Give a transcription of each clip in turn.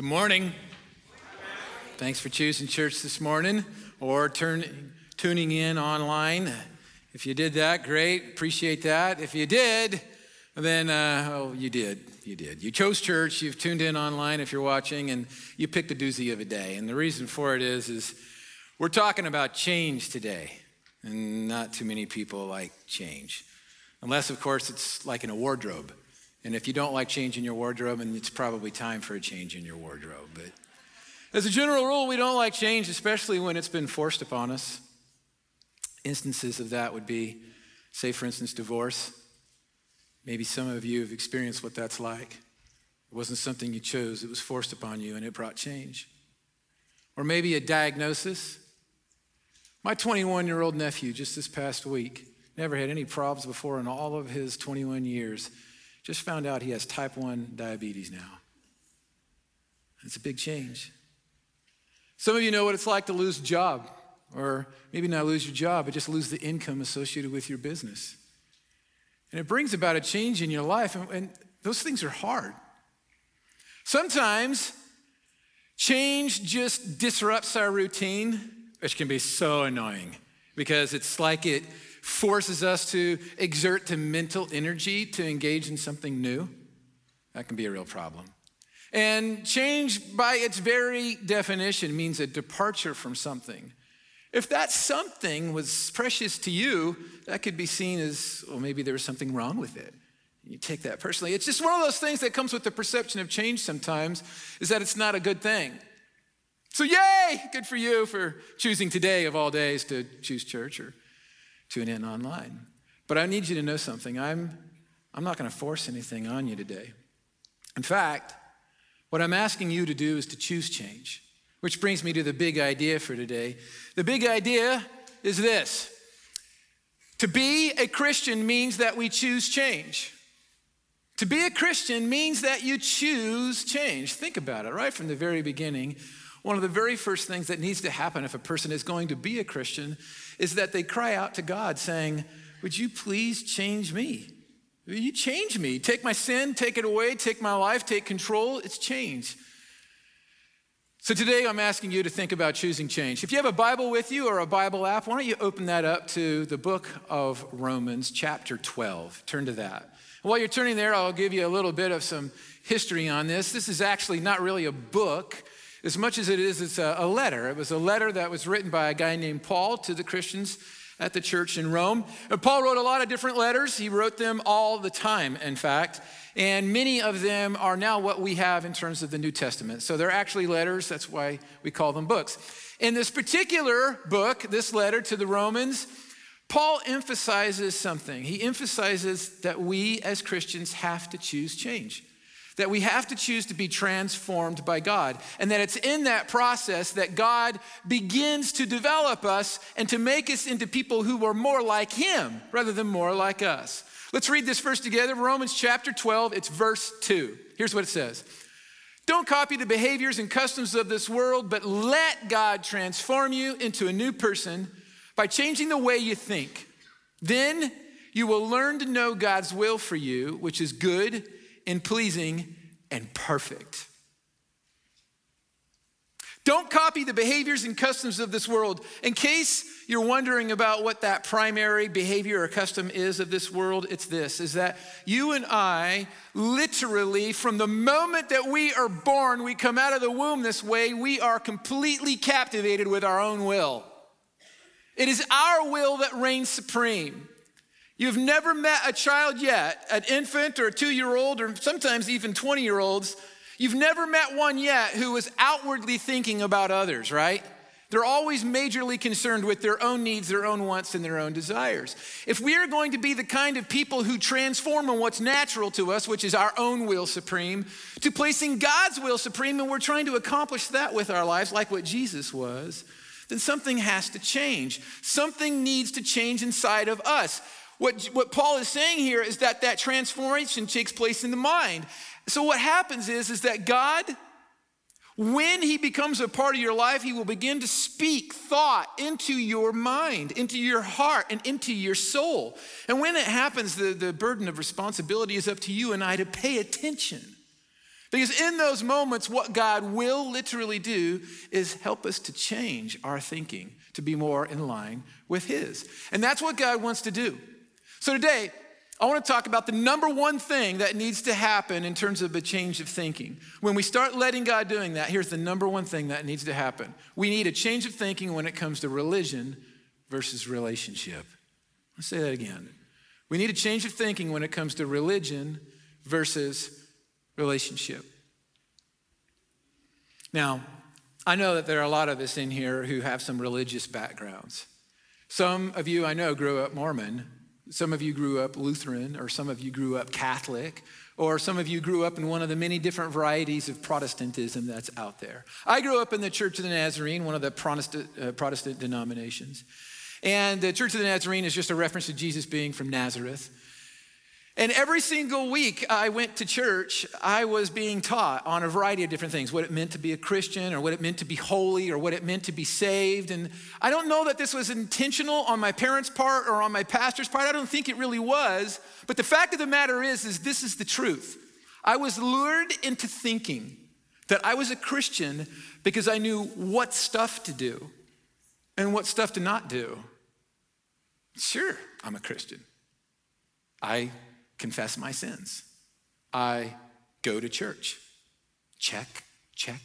Good morning. Thanks for choosing church this morning or turn, tuning in online. If you did that, great. Appreciate that. If you did, then, uh, oh, you did. You did. You chose church. You've tuned in online if you're watching, and you picked a doozy of a day. And the reason for it is, is we're talking about change today, and not too many people like change, unless, of course, it's like in a wardrobe. And if you don't like changing your wardrobe, then it's probably time for a change in your wardrobe. But as a general rule, we don't like change, especially when it's been forced upon us. Instances of that would be, say, for instance, divorce. Maybe some of you have experienced what that's like. It wasn't something you chose, it was forced upon you and it brought change. Or maybe a diagnosis. My 21 year old nephew, just this past week, never had any problems before in all of his 21 years just found out he has type 1 diabetes now. It's a big change. Some of you know what it's like to lose a job, or maybe not lose your job, but just lose the income associated with your business. And it brings about a change in your life, and, and those things are hard. Sometimes change just disrupts our routine, which can be so annoying because it's like it forces us to exert the mental energy to engage in something new, that can be a real problem. And change, by its very definition, means a departure from something. If that something was precious to you, that could be seen as, well, maybe there was something wrong with it. You take that personally. It's just one of those things that comes with the perception of change sometimes, is that it's not a good thing. So, yay! Good for you for choosing today of all days to choose church or tune in online. But I need you to know something. I'm, I'm not going to force anything on you today. In fact, what I'm asking you to do is to choose change, which brings me to the big idea for today. The big idea is this to be a Christian means that we choose change. To be a Christian means that you choose change. Think about it, right from the very beginning. One of the very first things that needs to happen if a person is going to be a Christian is that they cry out to God saying, Would you please change me? Will you change me? Take my sin, take it away, take my life, take control. It's change. So today I'm asking you to think about choosing change. If you have a Bible with you or a Bible app, why don't you open that up to the book of Romans, chapter 12. Turn to that. While you're turning there, I'll give you a little bit of some history on this. This is actually not really a book as much as it is, it's a, a letter. It was a letter that was written by a guy named Paul to the Christians at the church in Rome. And Paul wrote a lot of different letters. He wrote them all the time, in fact. And many of them are now what we have in terms of the New Testament. So they're actually letters. That's why we call them books. In this particular book, this letter to the Romans, Paul emphasizes something. He emphasizes that we as Christians have to choose change that we have to choose to be transformed by God. And that it's in that process that God begins to develop us and to make us into people who are more like Him rather than more like us. Let's read this verse together Romans chapter 12, it's verse 2. Here's what it says Don't copy the behaviors and customs of this world, but let God transform you into a new person by changing the way you think. Then you will learn to know God's will for you, which is good and pleasing and perfect. Don't copy the behaviors and customs of this world. In case you're wondering about what that primary behavior or custom is of this world, it's this is that you and I literally from the moment that we are born, we come out of the womb this way, we are completely captivated with our own will. It is our will that reigns supreme. You've never met a child yet, an infant or a two year old, or sometimes even 20 year olds. You've never met one yet who is outwardly thinking about others, right? They're always majorly concerned with their own needs, their own wants, and their own desires. If we are going to be the kind of people who transform on what's natural to us, which is our own will supreme, to placing God's will supreme, and we're trying to accomplish that with our lives, like what Jesus was, then something has to change. Something needs to change inside of us. What, what Paul is saying here is that that transformation takes place in the mind. So what happens is, is that God, when he becomes a part of your life, he will begin to speak thought into your mind, into your heart, and into your soul. And when it happens, the, the burden of responsibility is up to you and I to pay attention Because in those moments, what God will literally do is help us to change our thinking to be more in line with His. And that's what God wants to do. So today, I want to talk about the number one thing that needs to happen in terms of a change of thinking. When we start letting God doing that, here's the number one thing that needs to happen. We need a change of thinking when it comes to religion versus relationship. Let's say that again. We need a change of thinking when it comes to religion versus relationship. Now, I know that there are a lot of us in here who have some religious backgrounds. Some of you I know grew up Mormon. Some of you grew up Lutheran, or some of you grew up Catholic, or some of you grew up in one of the many different varieties of Protestantism that's out there. I grew up in the Church of the Nazarene, one of the Protestant, uh, Protestant denominations. And the Church of the Nazarene is just a reference to Jesus being from Nazareth. And every single week I went to church, I was being taught on a variety of different things what it meant to be a Christian, or what it meant to be holy, or what it meant to be saved. And I don't know that this was intentional on my parents' part or on my pastor's part. I don't think it really was. But the fact of the matter is, is this is the truth. I was lured into thinking that I was a Christian because I knew what stuff to do and what stuff to not do. Sure, I'm a Christian. I confess my sins. I go to church. Check, check.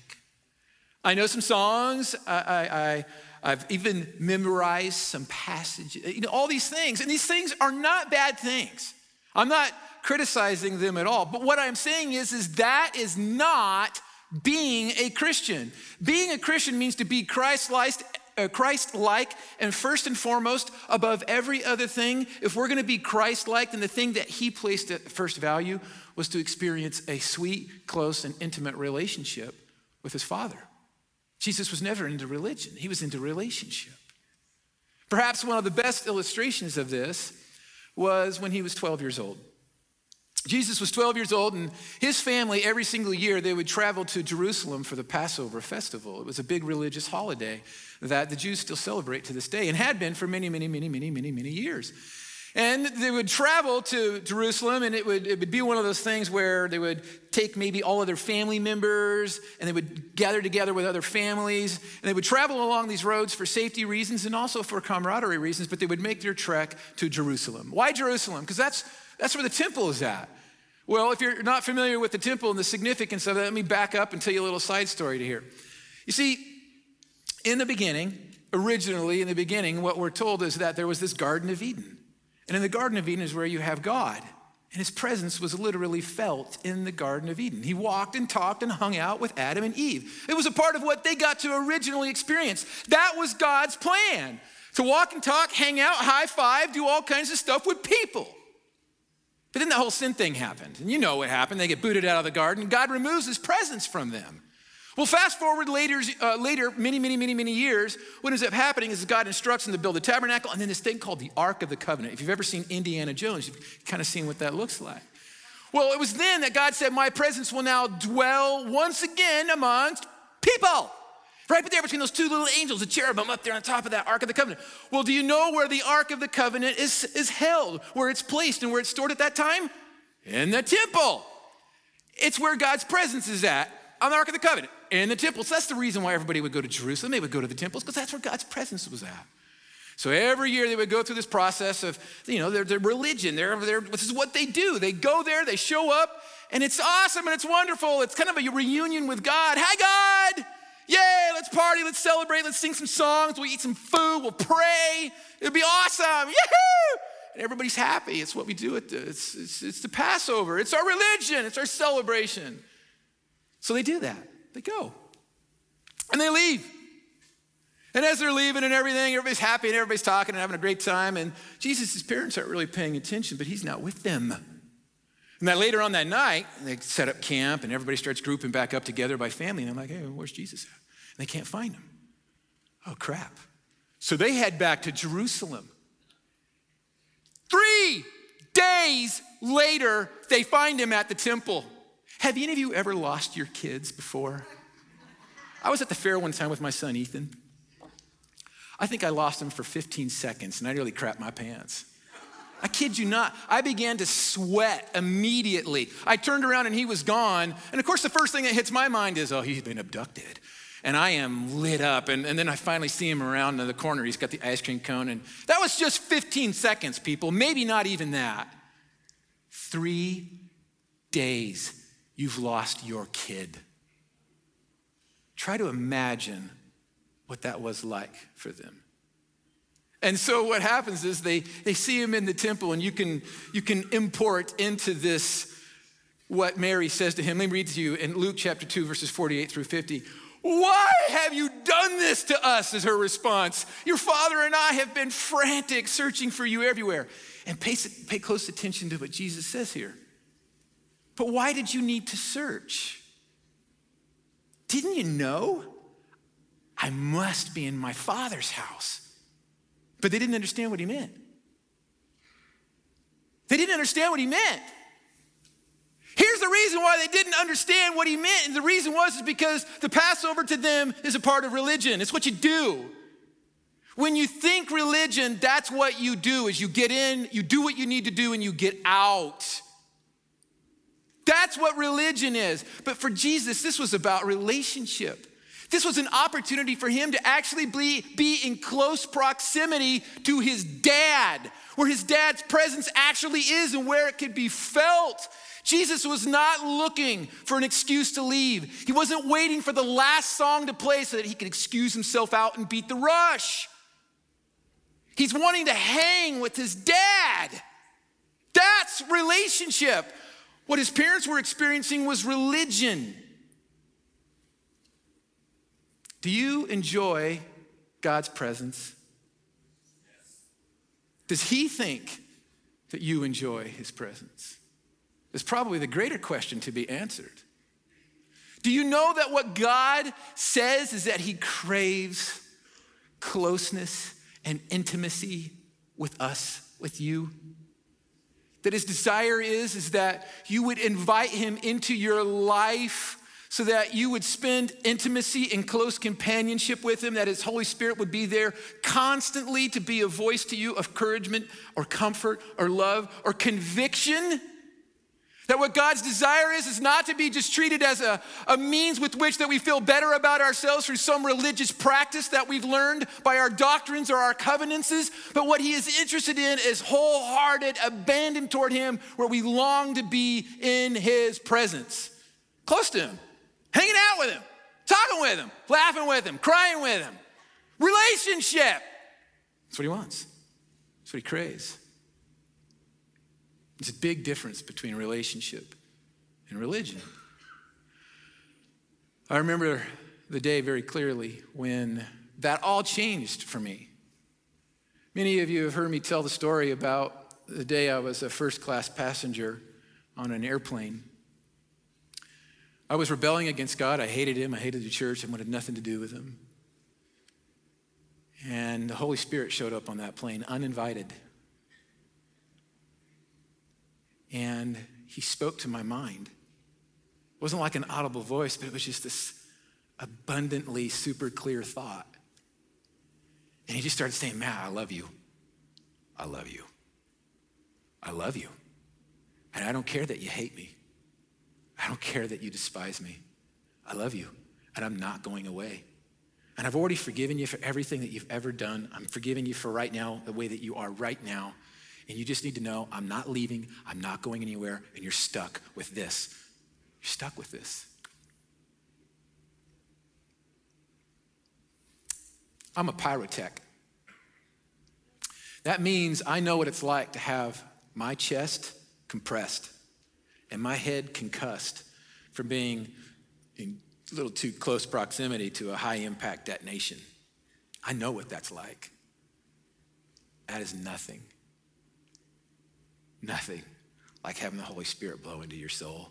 I know some songs. I, I, I, have even memorized some passages. You know, all these things. And these things are not bad things. I'm not criticizing them at all. But what I'm saying is, is that is not being a Christian. Being a Christian means to be Christ-like uh, Christ like, and first and foremost, above every other thing, if we're going to be Christ like, then the thing that he placed at first value was to experience a sweet, close, and intimate relationship with his Father. Jesus was never into religion, he was into relationship. Perhaps one of the best illustrations of this was when he was 12 years old. Jesus was 12 years old, and his family, every single year, they would travel to Jerusalem for the Passover festival. It was a big religious holiday that the Jews still celebrate to this day and had been for many, many, many, many, many, many years. And they would travel to Jerusalem, and it would, it would be one of those things where they would take maybe all of their family members and they would gather together with other families. And they would travel along these roads for safety reasons and also for camaraderie reasons, but they would make their trek to Jerusalem. Why Jerusalem? Because that's, that's where the temple is at. Well, if you're not familiar with the temple and the significance of it, let me back up and tell you a little side story to here. You see, in the beginning, originally in the beginning, what we're told is that there was this Garden of Eden. And in the Garden of Eden is where you have God. And his presence was literally felt in the Garden of Eden. He walked and talked and hung out with Adam and Eve. It was a part of what they got to originally experience. That was God's plan to walk and talk, hang out, high five, do all kinds of stuff with people. But then the whole sin thing happened. And you know what happened. They get booted out of the garden. God removes his presence from them. Well, fast forward later, uh, later, many, many, many, many years, what ends up happening is God instructs them to build a tabernacle and then this thing called the Ark of the Covenant. If you've ever seen Indiana Jones, you've kind of seen what that looks like. Well, it was then that God said, My presence will now dwell once again amongst people. Right there between those two little angels, the cherubim up there on top of that Ark of the Covenant. Well, do you know where the Ark of the Covenant is, is held, where it's placed, and where it's stored at that time? In the temple. It's where God's presence is at on the Ark of the Covenant, in the temple. So that's the reason why everybody would go to Jerusalem. They would go to the temples because that's where God's presence was at. So every year they would go through this process of, you know, their, their religion. They're, they're, this is what they do. They go there, they show up, and it's awesome and it's wonderful. It's kind of a reunion with God. Hi, God! Yay, let's party, let's celebrate, let's sing some songs, we'll eat some food, we'll pray. It'll be awesome. Yahoo! And everybody's happy. It's what we do at the, it's, it's, it's the Passover. It's our religion, it's our celebration. So they do that. They go. And they leave. And as they're leaving and everything, everybody's happy and everybody's talking and having a great time. And Jesus' parents aren't really paying attention, but he's not with them. And that later on that night, they set up camp and everybody starts grouping back up together by family. And they're like, hey, where's Jesus at? And they can't find him. Oh, crap. So they head back to Jerusalem. Three days later, they find him at the temple. Have any of you ever lost your kids before? I was at the fair one time with my son, Ethan. I think I lost him for 15 seconds and I nearly crapped my pants. I kid you not, I began to sweat immediately. I turned around and he was gone. And of course, the first thing that hits my mind is, oh, he's been abducted. And I am lit up. And, and then I finally see him around in the corner. He's got the ice cream cone. And that was just 15 seconds, people, maybe not even that. Three days you've lost your kid. Try to imagine what that was like for them. And so what happens is they, they see him in the temple, and you can, you can import into this what Mary says to him. Let me read to you in Luke chapter 2, verses 48 through 50. Why have you done this to us? Is her response. Your father and I have been frantic, searching for you everywhere. And pay, pay close attention to what Jesus says here. But why did you need to search? Didn't you know? I must be in my father's house. But they didn't understand what he meant. They didn't understand what he meant. Here's the reason why they didn't understand what he meant. And the reason was is because the Passover to them is a part of religion. It's what you do. When you think religion, that's what you do is you get in, you do what you need to do and you get out. That's what religion is. But for Jesus, this was about relationship. This was an opportunity for him to actually be, be in close proximity to his dad, where his dad's presence actually is and where it could be felt. Jesus was not looking for an excuse to leave. He wasn't waiting for the last song to play so that he could excuse himself out and beat the rush. He's wanting to hang with his dad. That's relationship. What his parents were experiencing was religion. Do you enjoy God's presence? Does he think that you enjoy his presence? Is probably the greater question to be answered. Do you know that what God says is that he craves closeness and intimacy with us, with you? That his desire is is that you would invite him into your life so that you would spend intimacy and close companionship with Him, that His Holy Spirit would be there constantly to be a voice to you of encouragement or comfort or love or conviction. That what God's desire is, is not to be just treated as a, a means with which that we feel better about ourselves through some religious practice that we've learned by our doctrines or our covenances, but what He is interested in is wholehearted abandon toward Him where we long to be in His presence, close to Him hanging out with him, talking with him, laughing with him, crying with him. Relationship. That's what he wants. That's what he craves. There's a big difference between relationship and religion. I remember the day very clearly when that all changed for me. Many of you have heard me tell the story about the day I was a first class passenger on an airplane I was rebelling against God. I hated him. I hated the church. I wanted nothing to do with him. And the Holy Spirit showed up on that plane uninvited. And he spoke to my mind. It wasn't like an audible voice, but it was just this abundantly super clear thought. And he just started saying, Matt, I love you. I love you. I love you. And I don't care that you hate me. I don't care that you despise me. I love you, and I'm not going away. And I've already forgiven you for everything that you've ever done. I'm forgiving you for right now, the way that you are right now. And you just need to know I'm not leaving, I'm not going anywhere, and you're stuck with this. You're stuck with this. I'm a pyrotech. That means I know what it's like to have my chest compressed and my head concussed from being in a little too close proximity to a high impact detonation. I know what that's like. That is nothing. Nothing like having the Holy Spirit blow into your soul,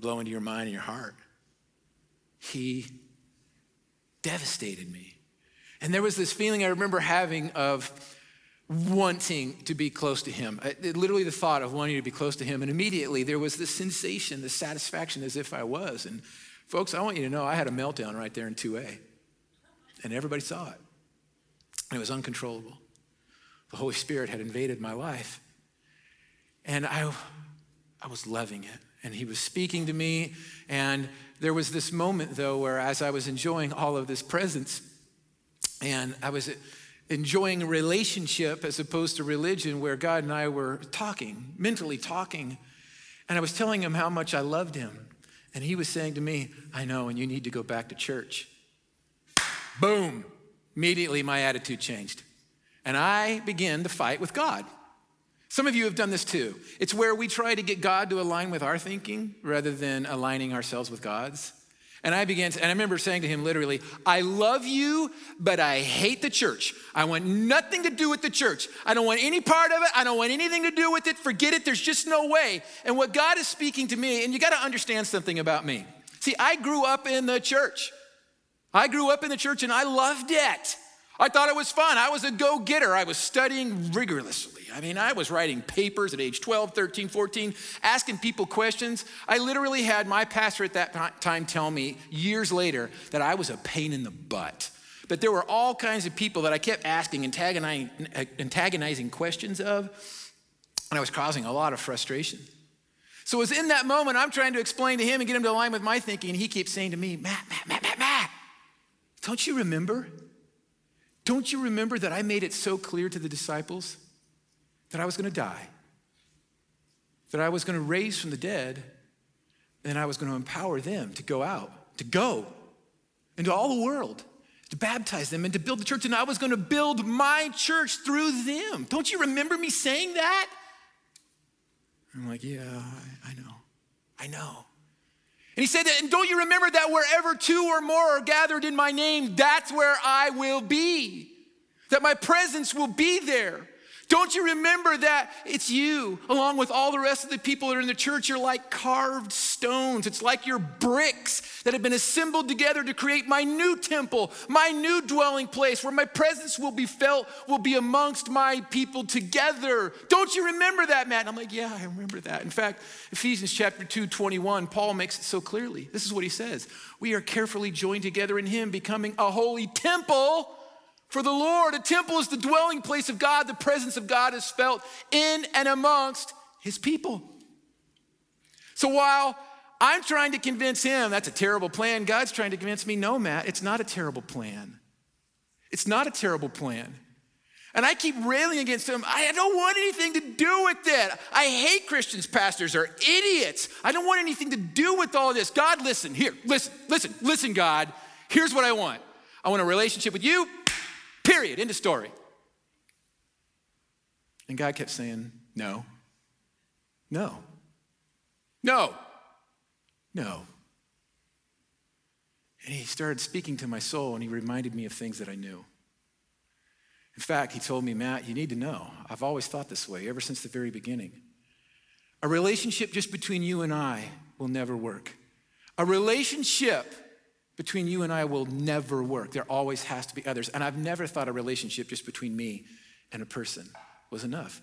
blow into your mind and your heart. He devastated me. And there was this feeling I remember having of, wanting to be close to him. Uh, literally the thought of wanting to be close to him. And immediately there was this sensation, this satisfaction as if I was. And folks, I want you to know I had a meltdown right there in 2A. And everybody saw it. And It was uncontrollable. The Holy Spirit had invaded my life. And I, I was loving it. And he was speaking to me. And there was this moment, though, where as I was enjoying all of this presence, and I was enjoying a relationship as opposed to religion, where God and I were talking, mentally talking. And I was telling him how much I loved him. And he was saying to me, I know, and you need to go back to church. Boom. Immediately, my attitude changed. And I began to fight with God. Some of you have done this too. It's where we try to get God to align with our thinking rather than aligning ourselves with God's. And I began to, and I remember saying to him literally, I love you, but I hate the church. I want nothing to do with the church. I don't want any part of it. I don't want anything to do with it. Forget it. There's just no way. And what God is speaking to me, and you got to understand something about me. See, I grew up in the church. I grew up in the church and I loved it. I thought it was fun. I was a go getter. I was studying rigorously. I mean, I was writing papers at age 12, 13, 14, asking people questions. I literally had my pastor at that time tell me years later that I was a pain in the butt. But there were all kinds of people that I kept asking antagonizing, antagonizing questions of, and I was causing a lot of frustration. So it was in that moment I'm trying to explain to him and get him to align with my thinking, and he keeps saying to me, Matt, Matt, Matt, Matt, Matt, don't you remember? Don't you remember that I made it so clear to the disciples that I was going to die, that I was going to raise from the dead, and I was going to empower them to go out, to go into all the world, to baptize them and to build the church, and I was going to build my church through them. Don't you remember me saying that? I'm like, yeah, I, I know. I know. And he said, And don't you remember that wherever two or more are gathered in my name, that's where I will be? That my presence will be there. Don't you remember that it's you, along with all the rest of the people that are in the church? You're like carved stones. It's like your bricks that have been assembled together to create my new temple, my new dwelling place where my presence will be felt, will be amongst my people together. Don't you remember that, Matt? And I'm like, yeah, I remember that. In fact, Ephesians chapter 2, 21, Paul makes it so clearly. This is what he says We are carefully joined together in him, becoming a holy temple for the Lord, a temple is the dwelling place of God. The presence of God is felt in and amongst his people. So while I'm trying to convince him that's a terrible plan, God's trying to convince me, no, Matt, it's not a terrible plan. It's not a terrible plan. And I keep railing against him. I don't want anything to do with it. I hate Christians. Pastors are idiots. I don't want anything to do with all this. God, listen, here, listen, listen, listen, God. Here's what I want I want a relationship with you Period. End of story. And God kept saying, No, no, no, no. And he started speaking to my soul and he reminded me of things that I knew. In fact, he told me, Matt, you need to know. I've always thought this way ever since the very beginning. A relationship just between you and I will never work. A relationship between you and I will never work. There always has to be others. And I've never thought a relationship just between me and a person was enough.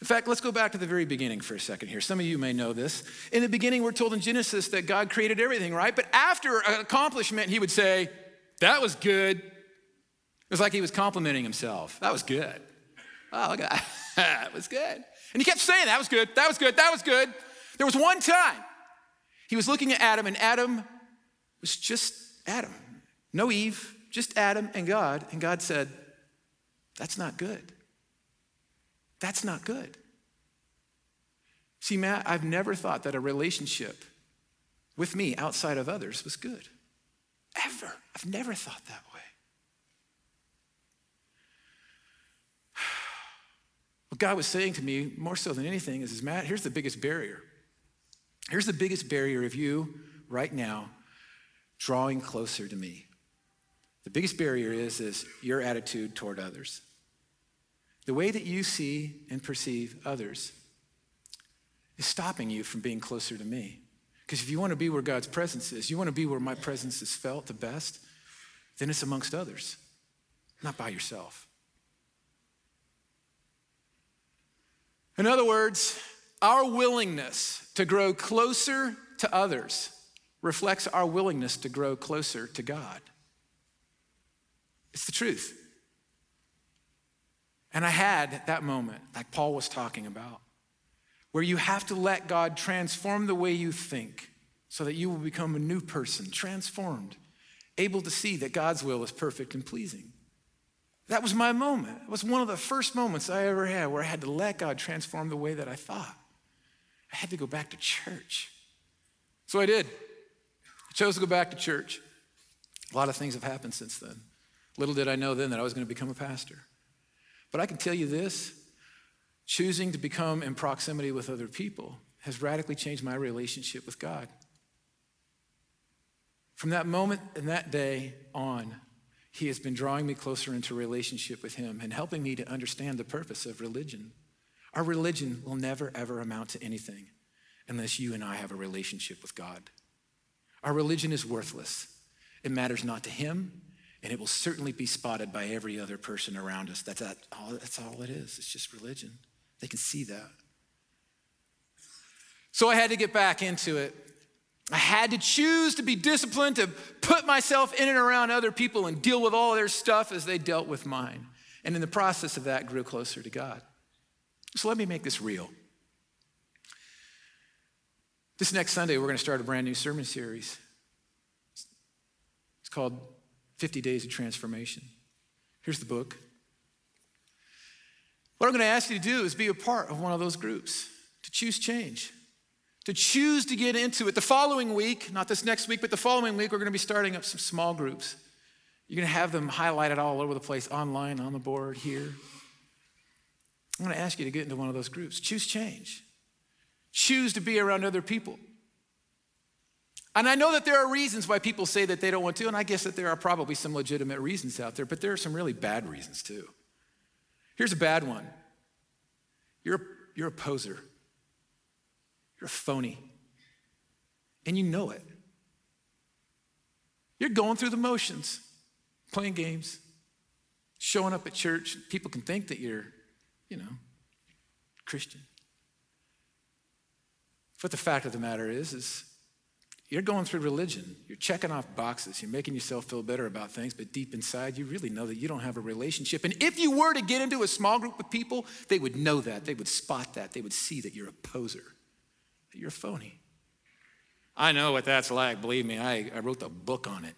In fact, let's go back to the very beginning for a second here. Some of you may know this. In the beginning, we're told in Genesis that God created everything, right? But after an accomplishment, he would say, That was good. It was like he was complimenting himself. That was good. Oh, look at that. that was good. And he kept saying, That was good. That was good. That was good. There was one time he was looking at Adam, and Adam was just Adam. No Eve, just Adam and God. And God said, That's not good. That's not good. See, Matt, I've never thought that a relationship with me outside of others was good. Ever. I've never thought that way. What God was saying to me, more so than anything, is, is Matt, here's the biggest barrier. Here's the biggest barrier of you right now drawing closer to me. The biggest barrier is, is your attitude toward others. The way that you see and perceive others is stopping you from being closer to me. Because if you want to be where God's presence is, you want to be where my presence is felt the best, then it's amongst others, not by yourself. In other words, our willingness to grow closer to others reflects our willingness to grow closer to God. It's the truth. And I had that moment, like Paul was talking about, where you have to let God transform the way you think so that you will become a new person, transformed, able to see that God's will is perfect and pleasing. That was my moment. It was one of the first moments I ever had where I had to let God transform the way that I thought. I had to go back to church. So I did. I chose to go back to church. A lot of things have happened since then. Little did I know then that I was going to become a pastor. But I can tell you this choosing to become in proximity with other people has radically changed my relationship with God. From that moment and that day on, He has been drawing me closer into relationship with Him and helping me to understand the purpose of religion. Our religion will never, ever amount to anything unless you and I have a relationship with God. Our religion is worthless. It matters not to Him, and it will certainly be spotted by every other person around us. That's, that, all, that's all it is. It's just religion. They can see that. So I had to get back into it. I had to choose to be disciplined, to put myself in and around other people and deal with all their stuff as they dealt with mine. And in the process of that, grew closer to God. So let me make this real. This next Sunday, we're going to start a brand new sermon series. It's called 50 Days of Transformation. Here's the book. What I'm going to ask you to do is be a part of one of those groups, to choose change, to choose to get into it. The following week, not this next week, but the following week, we're going to be starting up some small groups. You're going to have them highlighted all over the place, online, on the board, here. I'm going to ask you to get into one of those groups. Choose change. Choose to be around other people. And I know that there are reasons why people say that they don't want to, and I guess that there are probably some legitimate reasons out there, but there are some really bad reasons too. Here's a bad one you're, you're a poser, you're a phony, and you know it. You're going through the motions, playing games, showing up at church. People can think that you're, you know, Christian. But the fact of the matter is, is you're going through religion. You're checking off boxes. You're making yourself feel better about things, but deep inside, you really know that you don't have a relationship. And if you were to get into a small group of people, they would know that. They would spot that. They would see that you're a poser, that you're a phony. I know what that's like. Believe me, I, I wrote the book on it.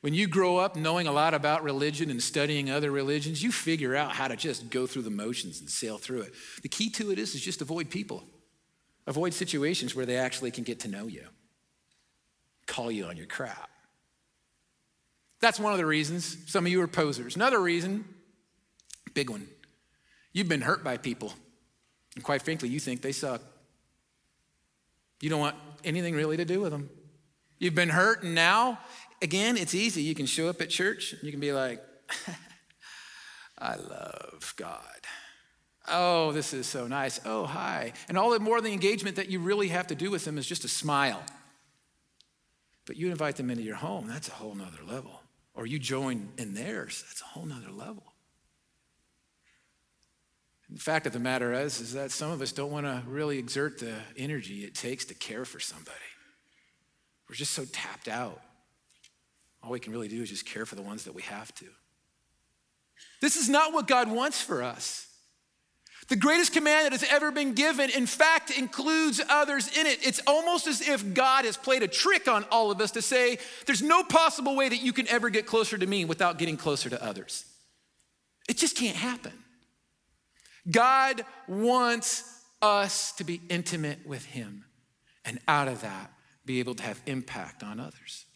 When you grow up knowing a lot about religion and studying other religions, you figure out how to just go through the motions and sail through it. The key to it is, is just avoid people. Avoid situations where they actually can get to know you, call you on your crap. That's one of the reasons some of you are posers. Another reason, big one, you've been hurt by people. And quite frankly, you think they suck. You don't want anything really to do with them. You've been hurt, and now, again, it's easy. You can show up at church, and you can be like, I love God. Oh, this is so nice. Oh, hi. And all the more the engagement that you really have to do with them is just a smile. But you invite them into your home, that's a whole nother level. Or you join in theirs, that's a whole nother level. And the fact of the matter is, is that some of us don't want to really exert the energy it takes to care for somebody. We're just so tapped out. All we can really do is just care for the ones that we have to. This is not what God wants for us. The greatest command that has ever been given, in fact, includes others in it. It's almost as if God has played a trick on all of us to say, there's no possible way that you can ever get closer to me without getting closer to others. It just can't happen. God wants us to be intimate with Him, and out of that, be able to have impact on others.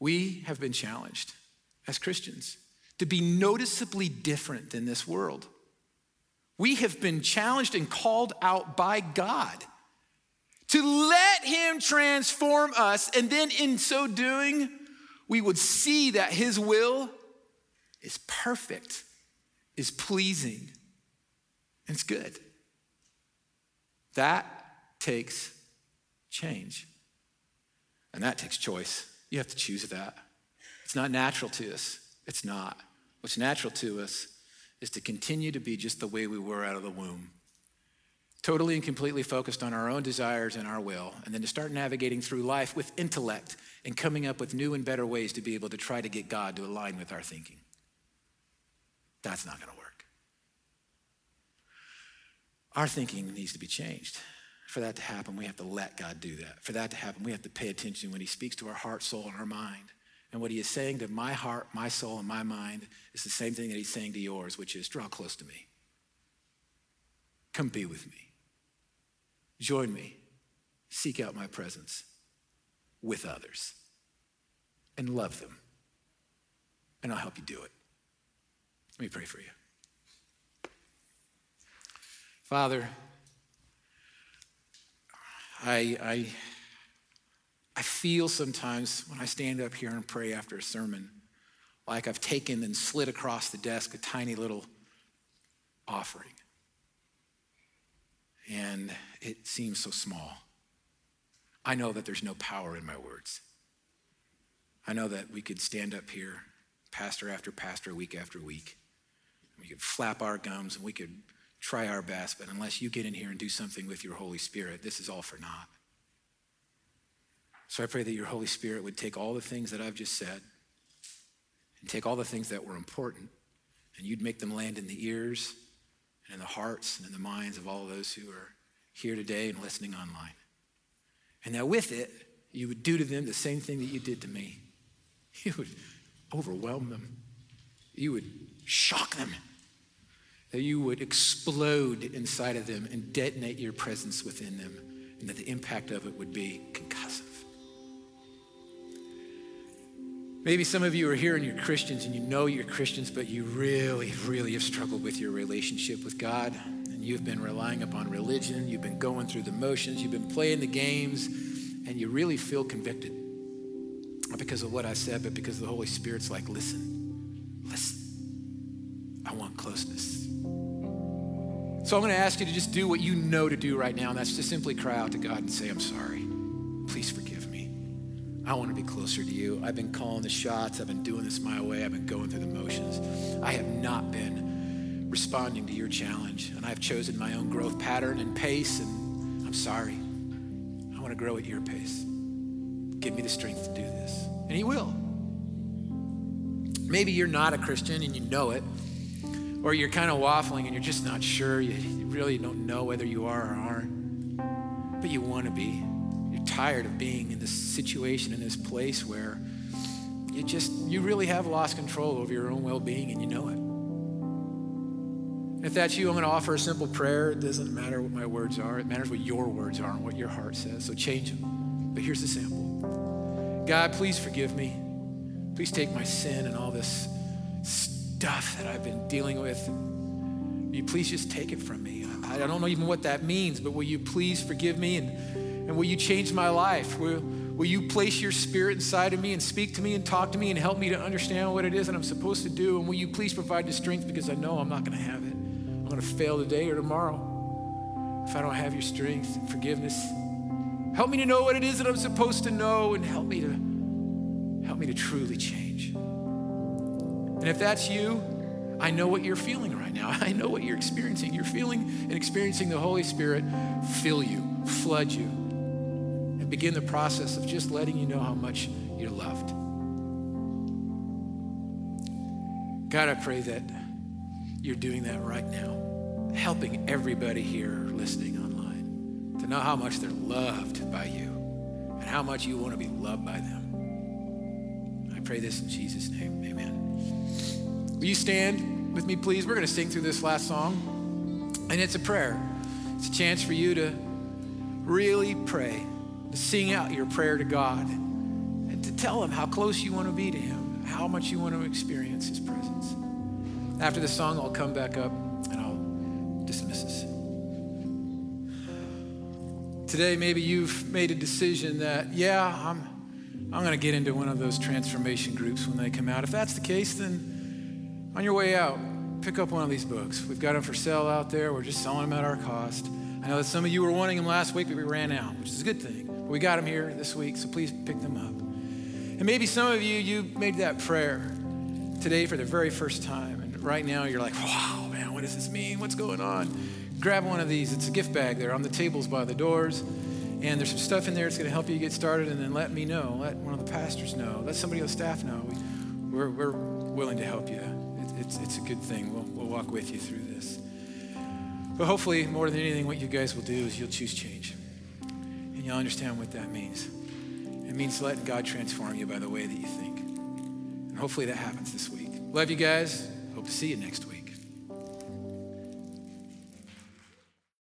We have been challenged as Christians to be noticeably different than this world. We have been challenged and called out by God to let Him transform us, and then in so doing, we would see that His will is perfect, is pleasing, and it's good. That takes change. And that takes choice. You have to choose that. It's not natural to us. It's not. What's natural to us is to continue to be just the way we were out of the womb. Totally and completely focused on our own desires and our will, and then to start navigating through life with intellect and coming up with new and better ways to be able to try to get God to align with our thinking. That's not going to work. Our thinking needs to be changed. For that to happen, we have to let God do that. For that to happen, we have to pay attention when He speaks to our heart, soul, and our mind. And what He is saying to my heart, my soul, and my mind is the same thing that He's saying to yours, which is draw close to me. Come be with me. Join me. Seek out my presence with others and love them. And I'll help you do it. Let me pray for you. Father, I, I, I feel sometimes when I stand up here and pray after a sermon like I've taken and slid across the desk a tiny little offering. And it seems so small. I know that there's no power in my words. I know that we could stand up here, pastor after pastor, week after week. We could flap our gums and we could try our best, but unless you get in here and do something with your Holy Spirit, this is all for naught. So I pray that your Holy Spirit would take all the things that I've just said and take all the things that were important and you'd make them land in the ears and in the hearts and in the minds of all those who are here today and listening online. And that with it, you would do to them the same thing that you did to me. You would overwhelm them. You would shock them that you would explode inside of them and detonate your presence within them, and that the impact of it would be concussive. Maybe some of you are here and you're Christians and you know you're Christians, but you really, really have struggled with your relationship with God. And you've been relying upon religion, you've been going through the motions, you've been playing the games, and you really feel convicted. Not because of what I said, but because the Holy Spirit's like, listen, listen. I want closeness. So I'm going to ask you to just do what you know to do right now, and that's to simply cry out to God and say, I'm sorry. Please forgive. I want to be closer to you. I've been calling the shots. I've been doing this my way. I've been going through the motions. I have not been responding to your challenge, and I've chosen my own growth pattern and pace, and I'm sorry. I want to grow at your pace. Give me the strength to do this. And He will. Maybe you're not a Christian and you know it or you're kind of waffling and you're just not sure. You, really don't know whether you are or aren't, but you want to be. Tired of being in this situation, in this place where you just, you really have lost control over your own well being and you know it. If that's you, I'm going to offer a simple prayer. It doesn't matter what my words are, it matters what your words are and what your heart says. So change them. But here's the sample God, please forgive me. Please take my sin and all this stuff that I've been dealing with. Will you please just take it from me? I don't know even what that means, but will you please forgive me and, and will you change my life? Will, will you place your spirit inside of me and speak to me and talk to me and help me to understand what it is that I'm supposed to do? And will you please provide the strength because I know I'm not going to have it. I'm going to fail today or tomorrow if I don't have your strength and forgiveness. Help me to know what it is that I'm supposed to know and help me to help me to truly change. And if that's you, I know what you're feeling right now. I know what you're experiencing. You're feeling and experiencing the Holy Spirit fill you, flood you, begin the process of just letting you know how much you're loved. God, I pray that you're doing that right now, helping everybody here listening online to know how much they're loved by you and how much you want to be loved by them. I pray this in Jesus' name. Amen. Will you stand with me, please? We're going to sing through this last song, and it's a prayer. It's a chance for you to really pray, to sing out your prayer to God, and to tell Him how close you want to be to Him, how much you want to experience His presence. After the song, I'll come back up and I'll dismiss us. Today, maybe you've made a decision that, yeah, I'm, I'm going to get into one of those transformation groups when they come out. If that's the case, then on your way out, pick up one of these books. We've got them for sale out there. We're just selling them at our cost. I know that some of you were wanting them last week, but we ran out, which is a good thing. We got them here this week, so please pick them up. And maybe some of you, you made that prayer today for the very first time. And right now you're like, wow, man, what does this mean? What's going on? Grab one of these. It's a gift bag there on the tables by the doors. And there's some stuff in there that's going to help you get started. And then let me know. Let one of the pastors know. Let somebody on the staff know. We, we're, we're willing to help you it's, it's a good thing. We'll, we'll walk with you through this. But hopefully, more than anything, what you guys will do is you'll choose change. You'll understand what that means. It means letting God transform you by the way that you think. And hopefully that happens this week. Love you guys. Hope to see you next week.